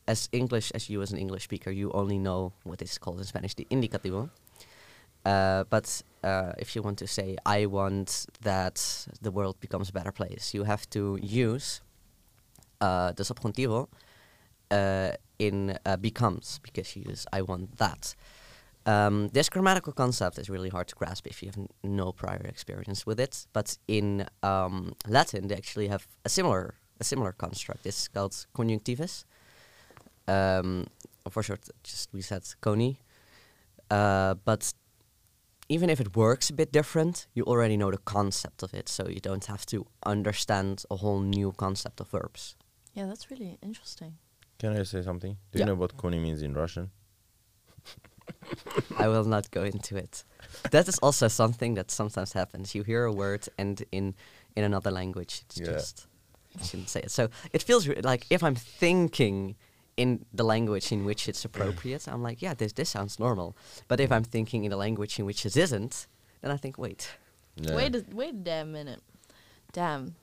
As English, as you as an English speaker, you only know what is called in Spanish the indicativo. Uh, but uh, if you want to say, I want that the world becomes a better place, you have to use uh, the subjuntivo uh, in uh, becomes because you use I want that. Um, this grammatical concept is really hard to grasp if you have no prior experience with it. But in um, Latin, they actually have a similar a similar construct. It's called conjunctivus. Um, for short, just we said coni. Uh, but even if it works a bit different, you already know the concept of it, so you don't have to understand a whole new concept of verbs. Yeah, that's really interesting. Can I say something? Do Yeah. you know what koni means in Russian? <laughs> I will not go into it. That is also something that sometimes happens. You hear a word and in in another language, it's Yeah. just you shouldn't say it. So it feels re- like if I'm thinking in the language in which it's appropriate, I'm like, yeah, this this sounds normal. But if I'm thinking in a language in which it isn't, then I think, wait, Yeah. Wait, a, wait a damn minute. Damn,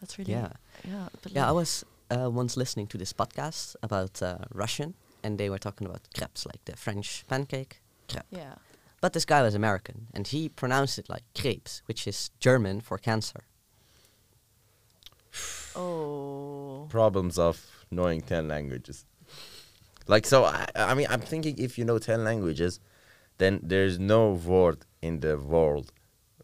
that's really Yeah. yeah. Yeah. I was uh, once listening to this podcast about uh, Russian, and they were talking about crepes, like the French pancake crepe. yeah. But this guy was American, and he pronounced it like crepes, which is German for cancer. Oh. Problems of knowing 10 languages. Like, so, I, I mean, I'm thinking if you know 10 languages, then there's no word in the world,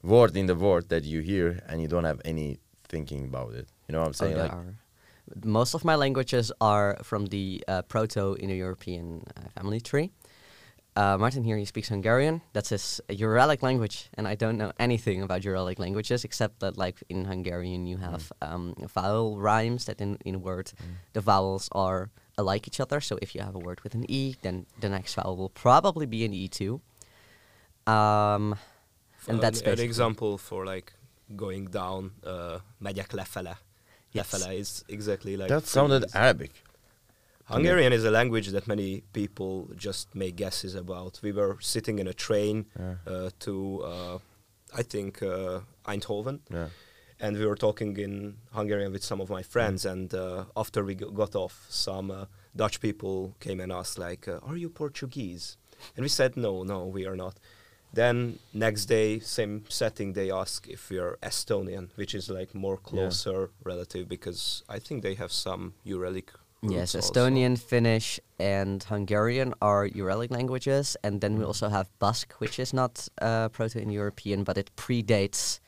word in the word that you hear and you don't have any thinking about it. You know what I'm Oh, saying? there like, are. Most of my languages are from the uh, Proto-Indo-European uh, family tree. Uh, Martin here, he speaks Hungarian. That's his Uralic language, and I don't know anything about Uralic languages except that, like in Hungarian, you have um, vowel rhymes that in in word, the vowels are alike each other. So if you have a word with an e, then the next vowel will probably be an e too. Um, and that's an basically- example for like going down. Uh, megyek lefele. Yes. Lefele is exactly like. that sounded freeze. Arabic. Hungarian is a language that many people just make guesses about. We were sitting in a train Yeah. uh, to, uh, I think, uh, Eindhoven, Yeah. And we were talking in Hungarian with some of my friends. And uh, after we got off, some uh, Dutch people came and asked, like, uh, "Are you Portuguese?" And we said, "No, no, we are not." Then next day, same setting, they ask if we are Estonian, which is like more closer relative because I think they have some Uralic. Yes, roots also. Estonian, Finnish, and Hungarian are Uralic languages, and then we Mm. also have Basque, which is not uh, Proto-Indo-European, but it predates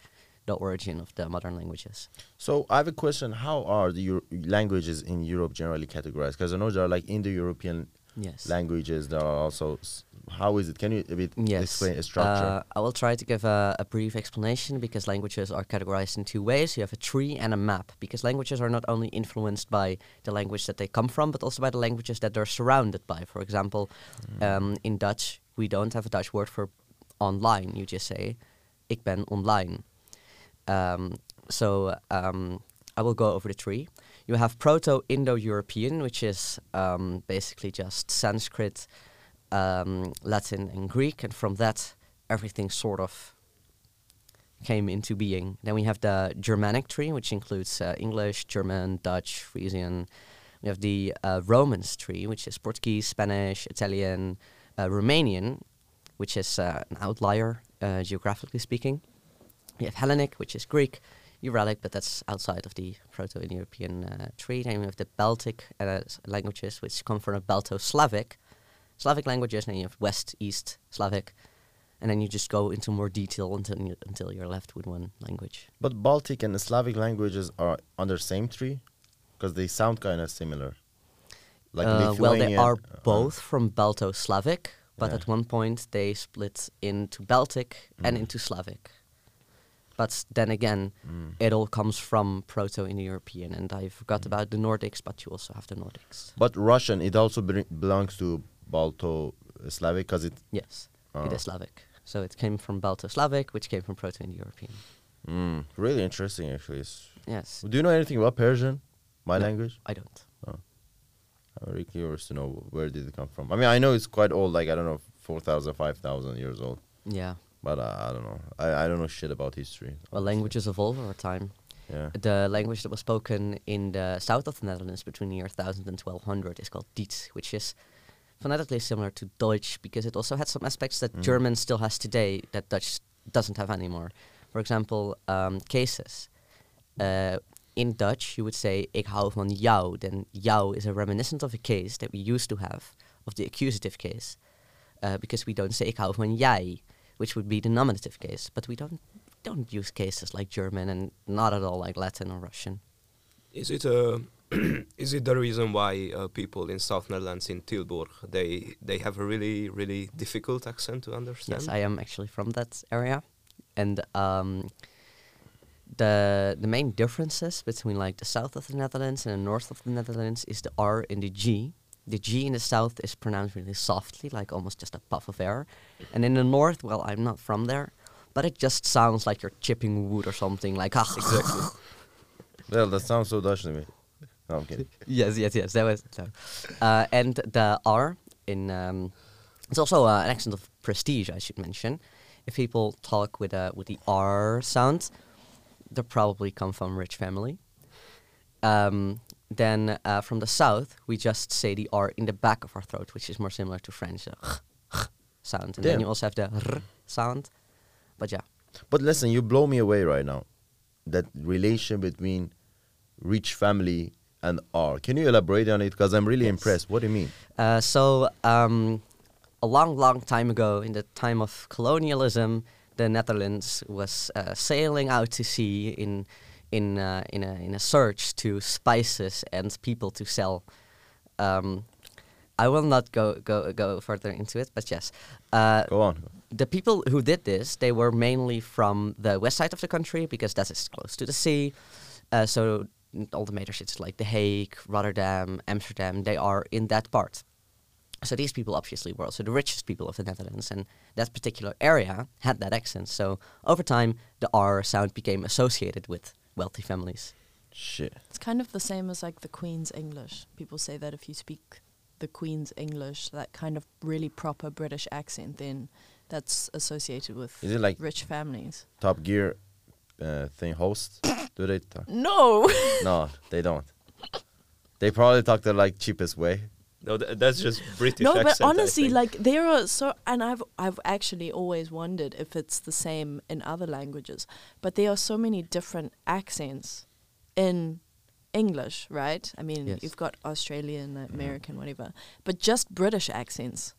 the origin of the modern languages. So I have a question. How are the Euro- languages in Europe generally categorized? Because I know there are like Indo-European Yes. languages. There are also. s- How is it? Can you a bit Yes. explain a structure? Uh, I will try to give a, a brief explanation because languages are categorized in two ways. You have a tree and a map because languages are not only influenced by the language that they come from, but also by the languages that they're surrounded by. For example, um, in Dutch, we don't have a Dutch word for online. You just say, ik ben online. Um, so um, I will go over the tree. You have Proto-Indo-European, which is um, basically just Sanskrit, um, Latin, and Greek, and from that everything sort of came into being. Then we have the Germanic tree, which includes uh, English, German, Dutch, Frisian. We have the uh, Romance tree, which is Portuguese, Spanish, Italian, uh, Romanian, which is uh, an outlier uh, geographically speaking. We have Hellenic, which is Greek, Uralic, but that's outside of the Proto-Indo-European uh, tree. Then we have the Baltic uh, languages, which come from a Balto-Slavic. Slavic languages, and then you have West, East, Slavic, and then you just go into more detail until you, until you're left with one language. But Baltic and Slavic languages are under the same tree, because they sound kind of similar. Like Uh, well, they are uh, both from Balto-Slavic, but Yeah. at one point they split into Baltic and Mm. into Slavic. But then again, Mm. it all comes from Proto-Indo-European, and I forgot about the Nordics, but you also have the Nordics. But Russian, it also belongs to Balto Slavic, because it. Yes, uh, it is Slavic. So it came from Balto-Slavic, which came from Proto-Indo-European. Mm, really interesting, actually. It's- Yes, Do you know anything about Persian, my No. language? I don't. I'm really curious to know where did it come from. I mean, I know it's quite old, like I don't know, 4,000, 5,000 years old. Yeah. But uh, I don't know. I, I don't know shit about history. Well, languages evolve over time. Yeah. The language that was spoken in the south of the Netherlands between the year 1000 and 1200 is called Diets, which is phonetically similar to Deutsch because it also had some aspects that Mm. German still has today that Dutch doesn't have anymore. For example, um, cases. Uh, in Dutch, you would say "ik hou van jou." Then "jou" is a reminiscent of a case that we used to have of the accusative case. uh, because we don't say ik hou van jij, which would be the nominative case. But we don't don't use cases like German and not at all like Latin or Russian. Is it a <clears throat> is it the reason why uh, people in South Netherlands in Tilburg they they have a really really difficult accent to understand? Yes, I am actually from that area, and um, the the main differences between like the south of the Netherlands and the north of the Netherlands is the R and the G. The G in the south is pronounced really softly, like almost just a puff of air, and in the north, well, I'm not from there, but it just sounds like you're chipping wood or something, like ah. Exactly. <laughs> Well, that sounds so Dutch to me. No, I'm kidding. <laughs> yes, yes, yes. That was so. Uh, and the R in um, it's also uh, an accent of prestige. I should mention. If people talk with uh, with the R sound, they probably come from rich family. Um, then uh, from the south, we just say the R in the back of our throat, which is more similar to French uh, sound. And then you also have the R sound. But yeah, But listen, you blow me away right now. That relation between rich family and R. Can you elaborate on it? Because I'm really Yes. impressed. What do you mean? Uh, so, um, a long, long time ago, in the time of colonialism, the Netherlands was uh, sailing out to sea in in uh, in a in a search to spices and people to sell. Um, I will not go go go further into it, but yes, uh, Go on. the people who did this, they were mainly from the west side of the country because that is close to the sea. Uh, so all the major cities like The Hague, Rotterdam, Amsterdam, they are in that part. So these people obviously were also the richest people of the Netherlands, and that particular area had that accent. So over time, the R sound became associated with wealthy families. Shit. It's kind of the same as like the Queen's English. People say that if you speak the Queen's English, that kind of really proper British accent, then that's associated with Is it like rich families. Top Gear uh, thing host? <coughs> do they talk? No. No, they don't. They probably talk the like cheapest way. No, th- that's just British no, accent. but honestly, like there are so, and I've I've actually always wondered if it's the same in other languages. But there are so many different accents in English, right? I mean, Yes. you've got Australian, mm-hmm. American, whatever, but just British accents,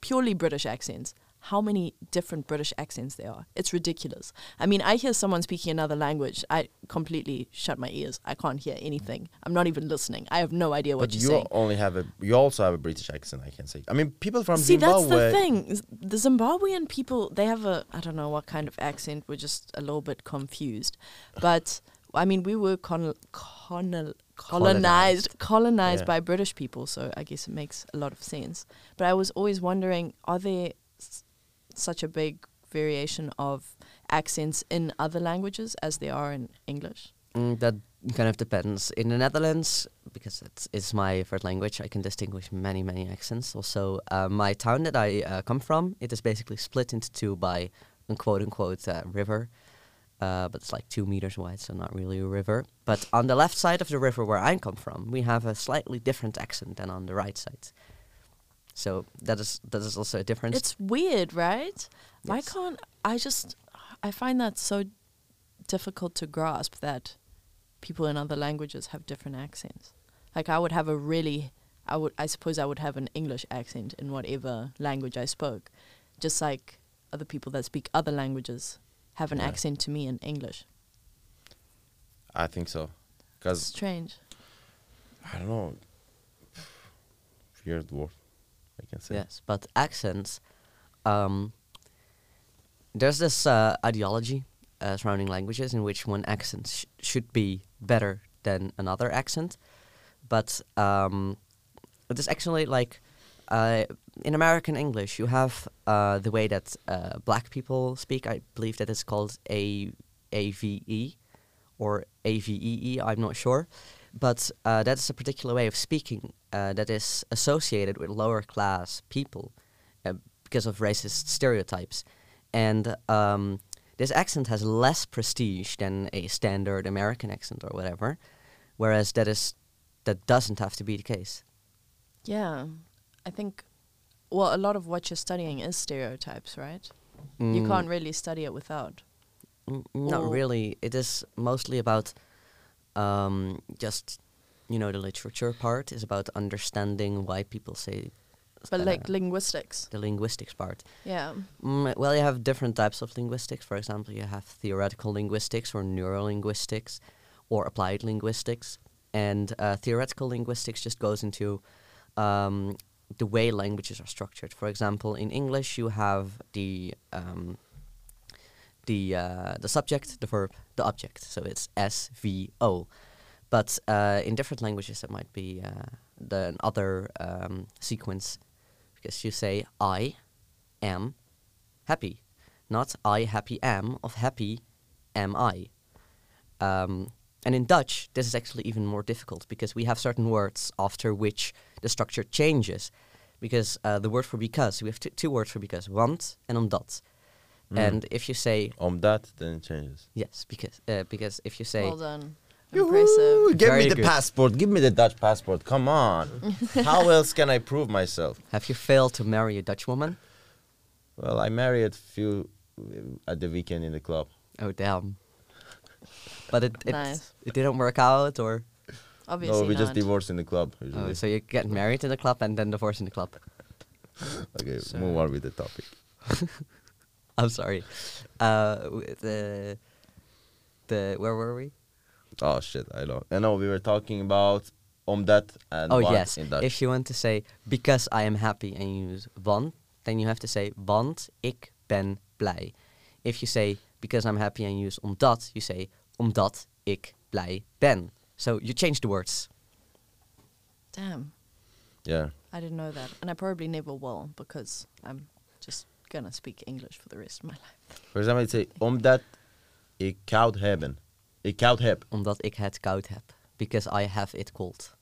purely British accents. How many different British accents there are? It's ridiculous. I mean, I hear someone speaking another language, I completely shut my ears. I can't hear anything. I'm not even listening. I have no idea what but you're you saying. only have a. You also have a British accent. I can say. I mean, people from See, Zimbabwe. that's the thing. The Zimbabwean people, they have a, I don't know what kind of accent. We're just a little bit confused. But, I mean, we were con- con- colonized, colonized Yeah. by British people, so I guess it makes a lot of sense. But I was always wondering, are there s- such a big variation of accents in other languages as there are in English? Mm, that kind of depends. In the Netherlands, because it's, it's my first language, I can distinguish many, many accents. Also, uh, my town that I uh, come from, it is basically split into two by a quote unquote uh, river. Uh, but it's like two meters wide, so not really a river. But on the left side of the river where I come from, we have a slightly different accent than on the right side. So that is that is also a difference. It's weird, right? Why Yes. can't I just? I find that so difficult to grasp that people in other languages have different accents. Like I would have a really, I would, I suppose I would have an English accent in whatever language I spoke, just like other people that speak other languages have an Yeah. accent to me in English. I think so. Because Strange. I don't know. Weird word. Can say. Yes, but accents. Um, there's this uh, ideology uh, surrounding languages in which one accent sh- should be better than another accent, but um, it is actually like uh, in American English you have uh, the way that uh, black people speak. I believe that it's called a A V E or A V E E. I'm not sure, but uh, that is a particular way of speaking uh, that is associated with lower class people uh, because of racist stereotypes, and um, this accent has less prestige than a standard American accent or whatever, whereas that is that doesn't have to be the case. Yeah, I think. Well, a lot of what you're studying is stereotypes, right? You Mm, can't really study it without. Mm, Not really. It is mostly about um, just, you know, the literature part is about understanding why people say But uh, like linguistics. the linguistics part. Yeah. Mm, well, you have different types of linguistics. For example, you have theoretical linguistics or neurolinguistics or applied linguistics. And uh, theoretical linguistics just goes into um, the way languages are structured. For example, in English, you have the um, the uh, the subject, the verb, the object. So it's S V O. But uh, in different languages, it might be uh, the other um, sequence because you say I am happy, not I happy am of happy am I. Um, and in Dutch, this is actually even more difficult because we have certain words after which the structure changes. Because uh, the word for because, we have two words for because, want and omdat. Mm. And if you say On that, then it changes. yes, because uh, because if you say Well done. Impressive. Give Very me the good. passport. Give me the Dutch passport. Come on. <laughs> How else can I prove myself? have you failed to marry a Dutch woman? Well, I married a few uh, at the weekend in the club. Oh damn! But it it, Nice. it didn't work out, or Obviously no, we not. just divorced in the club. Usually. oh, so you get married in the club and then divorced in the club. <laughs> okay, So- move on with the topic. <laughs> <laughs> I'm sorry. Uh, the the where were we? Oh shit, I know. I know we were talking about omdat and oh yes. in Dutch. If you want to say because I am happy and you use want, then you have to say want ik ben blij. If you say because I'm happy and you use omdat, you say om omdat ik blij ben. So you change the words. Damn. yeah. I didn't know that. And I probably never will because I'm just going to speak English for the rest of my life. For example, you say omdat ik koud hebben. Ik koud heb. Omdat ik het koud heb. Because I have it cold.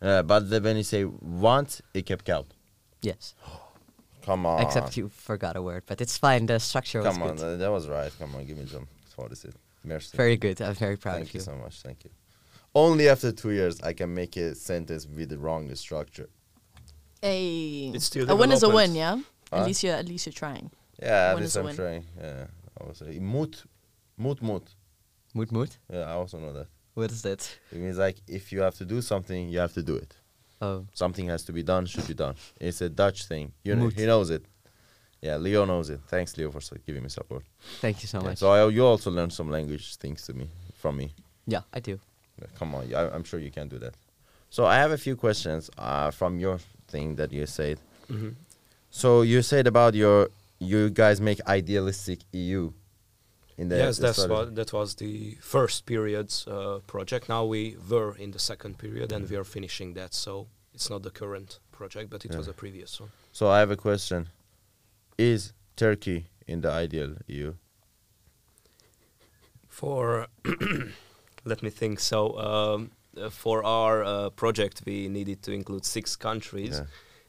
Uh, but then when you say want, ik heb koud. Yes. <gasps> Come on. Except you forgot a word, but it's fine. The structure was Come on, good. uh, that was right. Come on, give me some. What is it? Merci. Very good. I'm very proud Thank of you Thank you. so much. Thank you. Only after two years I can make a sentence with the wrong structure. Hey. It's still a win is a win, yeah? Huh? At least you're at least you're trying. Yeah, at least is a I'm win. trying. Yeah, I was say mood, mood, mood. Mood, mood. Yeah, I also know that. What is that? It means like if you have to do something, you have to do it. Oh, Something has to be done, should be done. It's a Dutch thing. You know, he knows it. Yeah, Leo knows it. Thanks, Leo, for giving me support. thank you so Yeah, much. so I, you also learned some language things to me from me. yeah, I do. Yeah, Come on, I, I'm sure you can do that. So I have a few questions uh, from your thing that you said. hmm So you said about your you guys make idealistic EU. In the yes, that's what that was the first period's uh, project. Now we were in the second period, and we are finishing that. So it's not the current project, but it was a previous one. So I have a question: Is Turkey in the ideal EU? For <coughs> let me think. So um, uh, for our uh, project, we needed to include six countries, Yeah.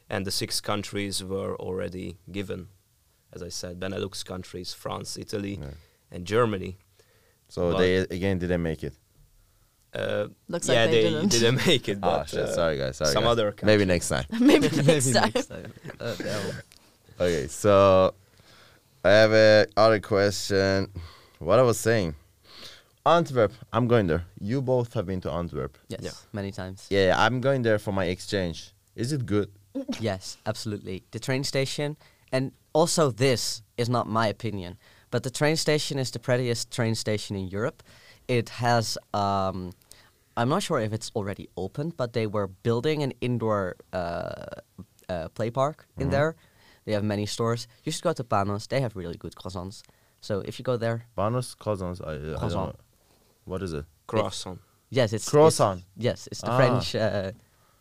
And the six countries were already given. As I said, Benelux countries, France, Italy, Yeah. and Germany. So But- they again didn't make it. Uh, Looks yeah, like they, they didn't. make it. <laughs> Ah, But, shit. uh, sorry, guys. Sorry, some guys. other Maybe next time. <laughs> Maybe next time. Uh. Okay, so I have a other question. What I was saying, Antwerp. I'm going there. You both have been to Antwerp. yes, Yeah. many times. Yeah, I'm going there for my exchange. Is it good? Yes, absolutely. The train station, and also this is not my opinion, but the train station is the prettiest train station in Europe. It has, um, I'm not sure if it's already open, but they were building an indoor uh, uh, play park in Mhm. there. They have many stores. You should go to Panos. They have really good croissants. So if you go there, Banos cousins. I, I don't Croissant. know. What is it? croissant. yes, it's it's- Croissant. yes, it's the Ah. French uh,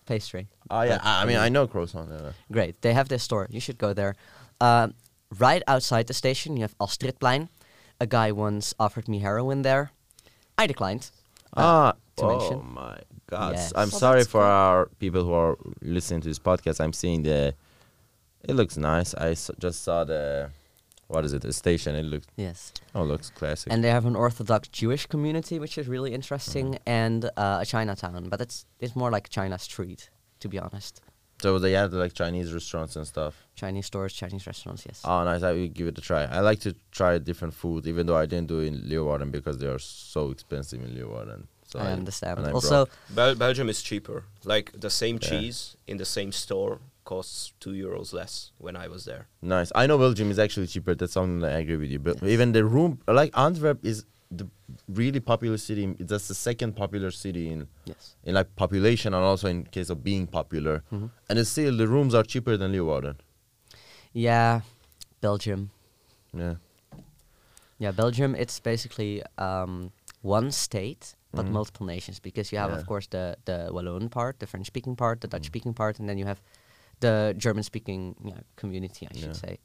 pastry. Oh yeah, I I mean I know croissant. Yeah. Great. They have this store. You should go there. Um, right outside the station, you have Astridplein. A guy once offered me heroin there. I declined. uh, ah, to oh mention. my God! Yes. I'm Well, sorry for cool. our people who are listening to this podcast. I'm seeing the. It looks nice. I s- just saw the. What is it? A station. It looks. Yes. Oh, looks classic. And they have an Orthodox Jewish community, which is really interesting, and uh, a Chinatown. But it's it's more like China Street, to be honest. so they have like Chinese restaurants and stuff. Chinese stores, Chinese restaurants. Yes. Oh, nice! I will give it a try. I like to try different food, even though I didn't do it in Leeuwarden because they are so expensive in Leeuwarden. So I understand. and I'm Also, Bel- Belgium is cheaper. Like the same Yeah. cheese in the same store costs two euros less when I was there. Nice. I know Belgium is actually cheaper. That's something that I agree with you. But Yes. even the room, like Antwerp, is the really popular city. That's the second popular city in Yes. in like population and also in case of being popular. Mhm. And it's still the rooms are cheaper than Leeuwarden. Yeah, Belgium. Yeah. Yeah, Belgium. It's basically um, one state but Mhm. multiple nations because you have, Yeah. of course, the the Walloon part, the French-speaking part, the Mm. Dutch-speaking part, and then you have the German-speaking you know, community. I should Yeah. say.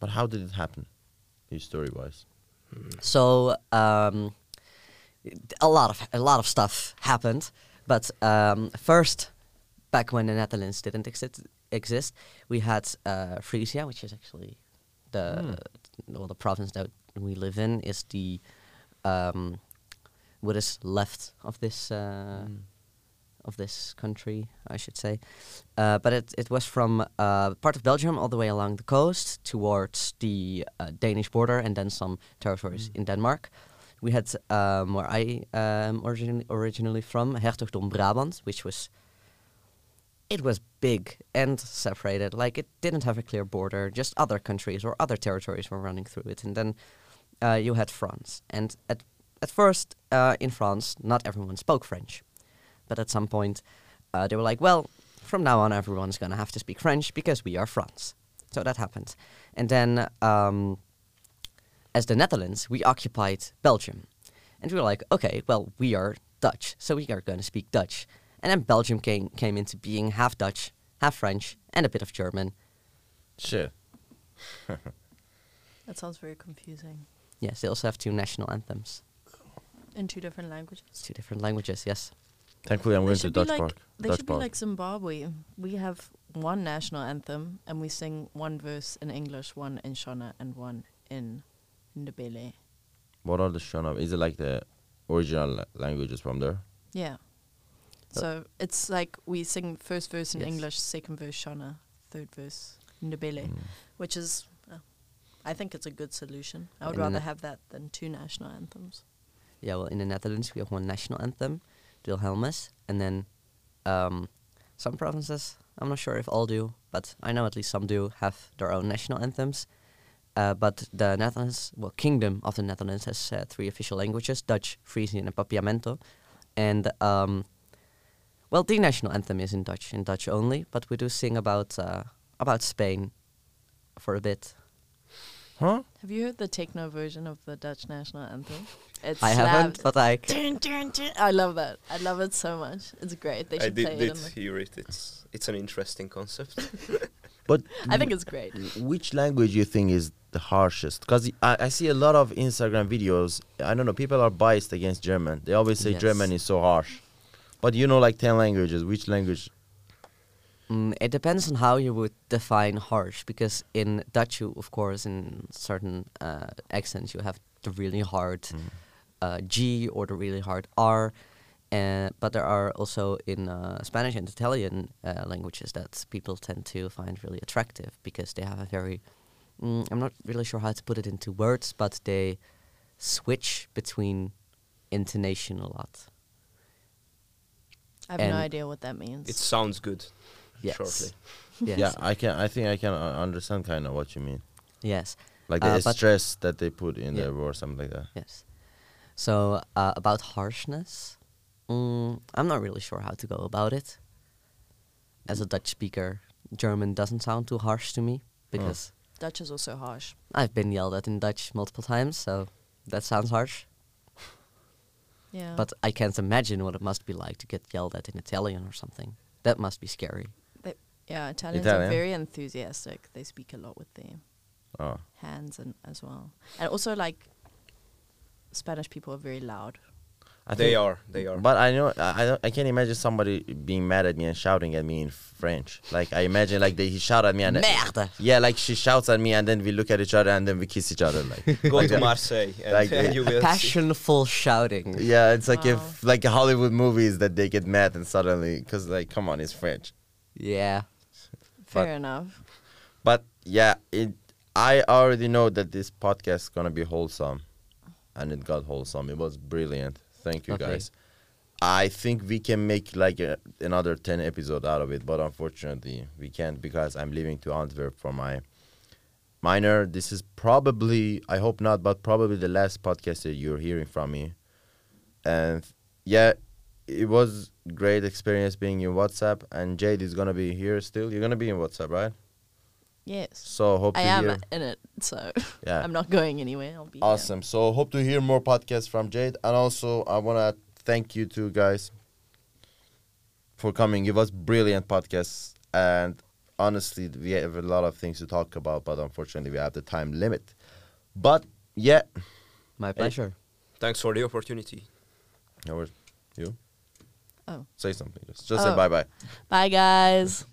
But how did it happen, history wise? So um, a lot of a lot of stuff happened, but um, first, back when the Netherlands didn't exist, exist we had uh, Frisia, which is actually the well the province that we live in is the um, what is left of this uh, of this country, I should say. Uh, but it it was from uh, part of Belgium all the way along the coast towards the uh, Danish border, and then some territories in Denmark. We had um, where I um, origin- originally from, Hertogdom Brabant, which was it was big and separated. Like it didn't have a clear border. Just other countries or other territories were running through it. And then uh, you had France. And at at first uh, in France, not everyone spoke French, but at some point uh, they were like, well, from now on everyone's gonna have to speak French because we are France. So that happened. And then um, as the Netherlands, we occupied Belgium. And we were like, okay, well, we are Dutch, so we are going to speak Dutch. And then Belgium came, came into being half Dutch, half French, and a bit of German. Shit. <laughs> That sounds very confusing. Yes, they also have two national anthems, In two different languages. two different languages, yes. Thankfully, I'm They going to Dutch like Park. they Dutch should be Park. like Zimbabwe. We have one national anthem, and we sing one verse in English, one in Shona, and one in Ndebele. what are the Shona? Is it like the original la- languages from there? Yeah. So- So it's like we sing first verse in Yes. English, second verse Shona, third verse Ndebele, Mm. which is, uh, I think it's a good solution. I would In rather Ne- have that than two national anthems. Yeah, well, in the Netherlands, we have one national anthem, Wilhelmus, and then um, some provinces, I'm not sure if all do, but I know at least some do have their own national anthems. Uh, but the Netherlands, well, Kingdom of the Netherlands has uh, three official languages: Dutch, Frisian, and Papiamento. And um, well, the national anthem is in Dutch, in Dutch only. But we do sing about uh, about Spain for a bit. Huh? Have you heard the techno version of the Dutch national anthem? It's I haven't, but I. Dun, dun, dun. I love that. I love it so much. It's great. They I should did, play did it. In the, hear it. It's it's an interesting concept. <laughs> But I think it's great. which language you think is the harshest? Because I, I see a lot of Instagram videos. I don't know. People are biased against German. They always say Yes. German is so harsh. But you know, like ten languages. Which language? Mm, it depends on how you would define harsh, because in Dutch, you, of course, in certain uh, accents, you have the really hard Mm. uh, G or the really hard R. Uh, but there are also in uh, Spanish and Italian uh, languages that people tend to find really attractive because they have a very, mm, I'm not really sure how to put it into words, but they switch between intonation a lot. I have no idea what that means. it sounds good. Yes. Shortly. Yes. Yeah, I can. I think I can uh, understand kind of what you mean. Yes. Like Uh, the but- stress that they put in Yeah. there or something like that. Yes. So uh, about harshness, mm, I'm not really sure how to go about it. As a Dutch speaker, German doesn't sound too harsh to me because Dutch is also harsh. I've been yelled at in Dutch multiple times, so that sounds harsh. Yeah. But I can't imagine what it must be like to get yelled at in Italian or something. That must be scary. Yeah, Italians Italian? are very enthusiastic. They speak a lot with their Oh, hands and as well. And also like Spanish people are very loud. I they are. They are. But I know I I, I can't imagine somebody being mad at me and shouting at me in French. Like I imagine like they he shout at me and Merde! yeah, like she shouts at me and then we look at each other and then we kiss each other like. <laughs> Go like to that. Marseille and Like, and <laughs> you will see. Shouting. Yeah, it's like Wow. if like Hollywood movies that they get mad and suddenly because like come on, it's French. Yeah. Fair But- enough. But yeah, it. I already know that this podcast is gonna be wholesome, and it got wholesome. It was brilliant. Thank you Okay. guys. I think we can make like a, another 10 episode out of it, but unfortunately we can't because I'm leaving to Antwerp for my minor. This is probably, I hope not, but probably the last podcast that you're hearing from me. And yeah, it was great experience being in WhatsApp, and Jade is gonna be here still. You're gonna be in WhatsApp, right? Yes. So hope I to am hear. in it, so <laughs> Yeah. I'm not going anywhere. I'll be here. Awesome. So hope to hear more podcasts from Jade, and also I wanna thank you two guys for coming. It was brilliant podcast, and honestly, we have a lot of things to talk about, but unfortunately, we have the time limit. But yeah, My pleasure. Thanks for the opportunity. no worries. you Oh. say something. Just, just say Oh. bye bye. Bye, guys.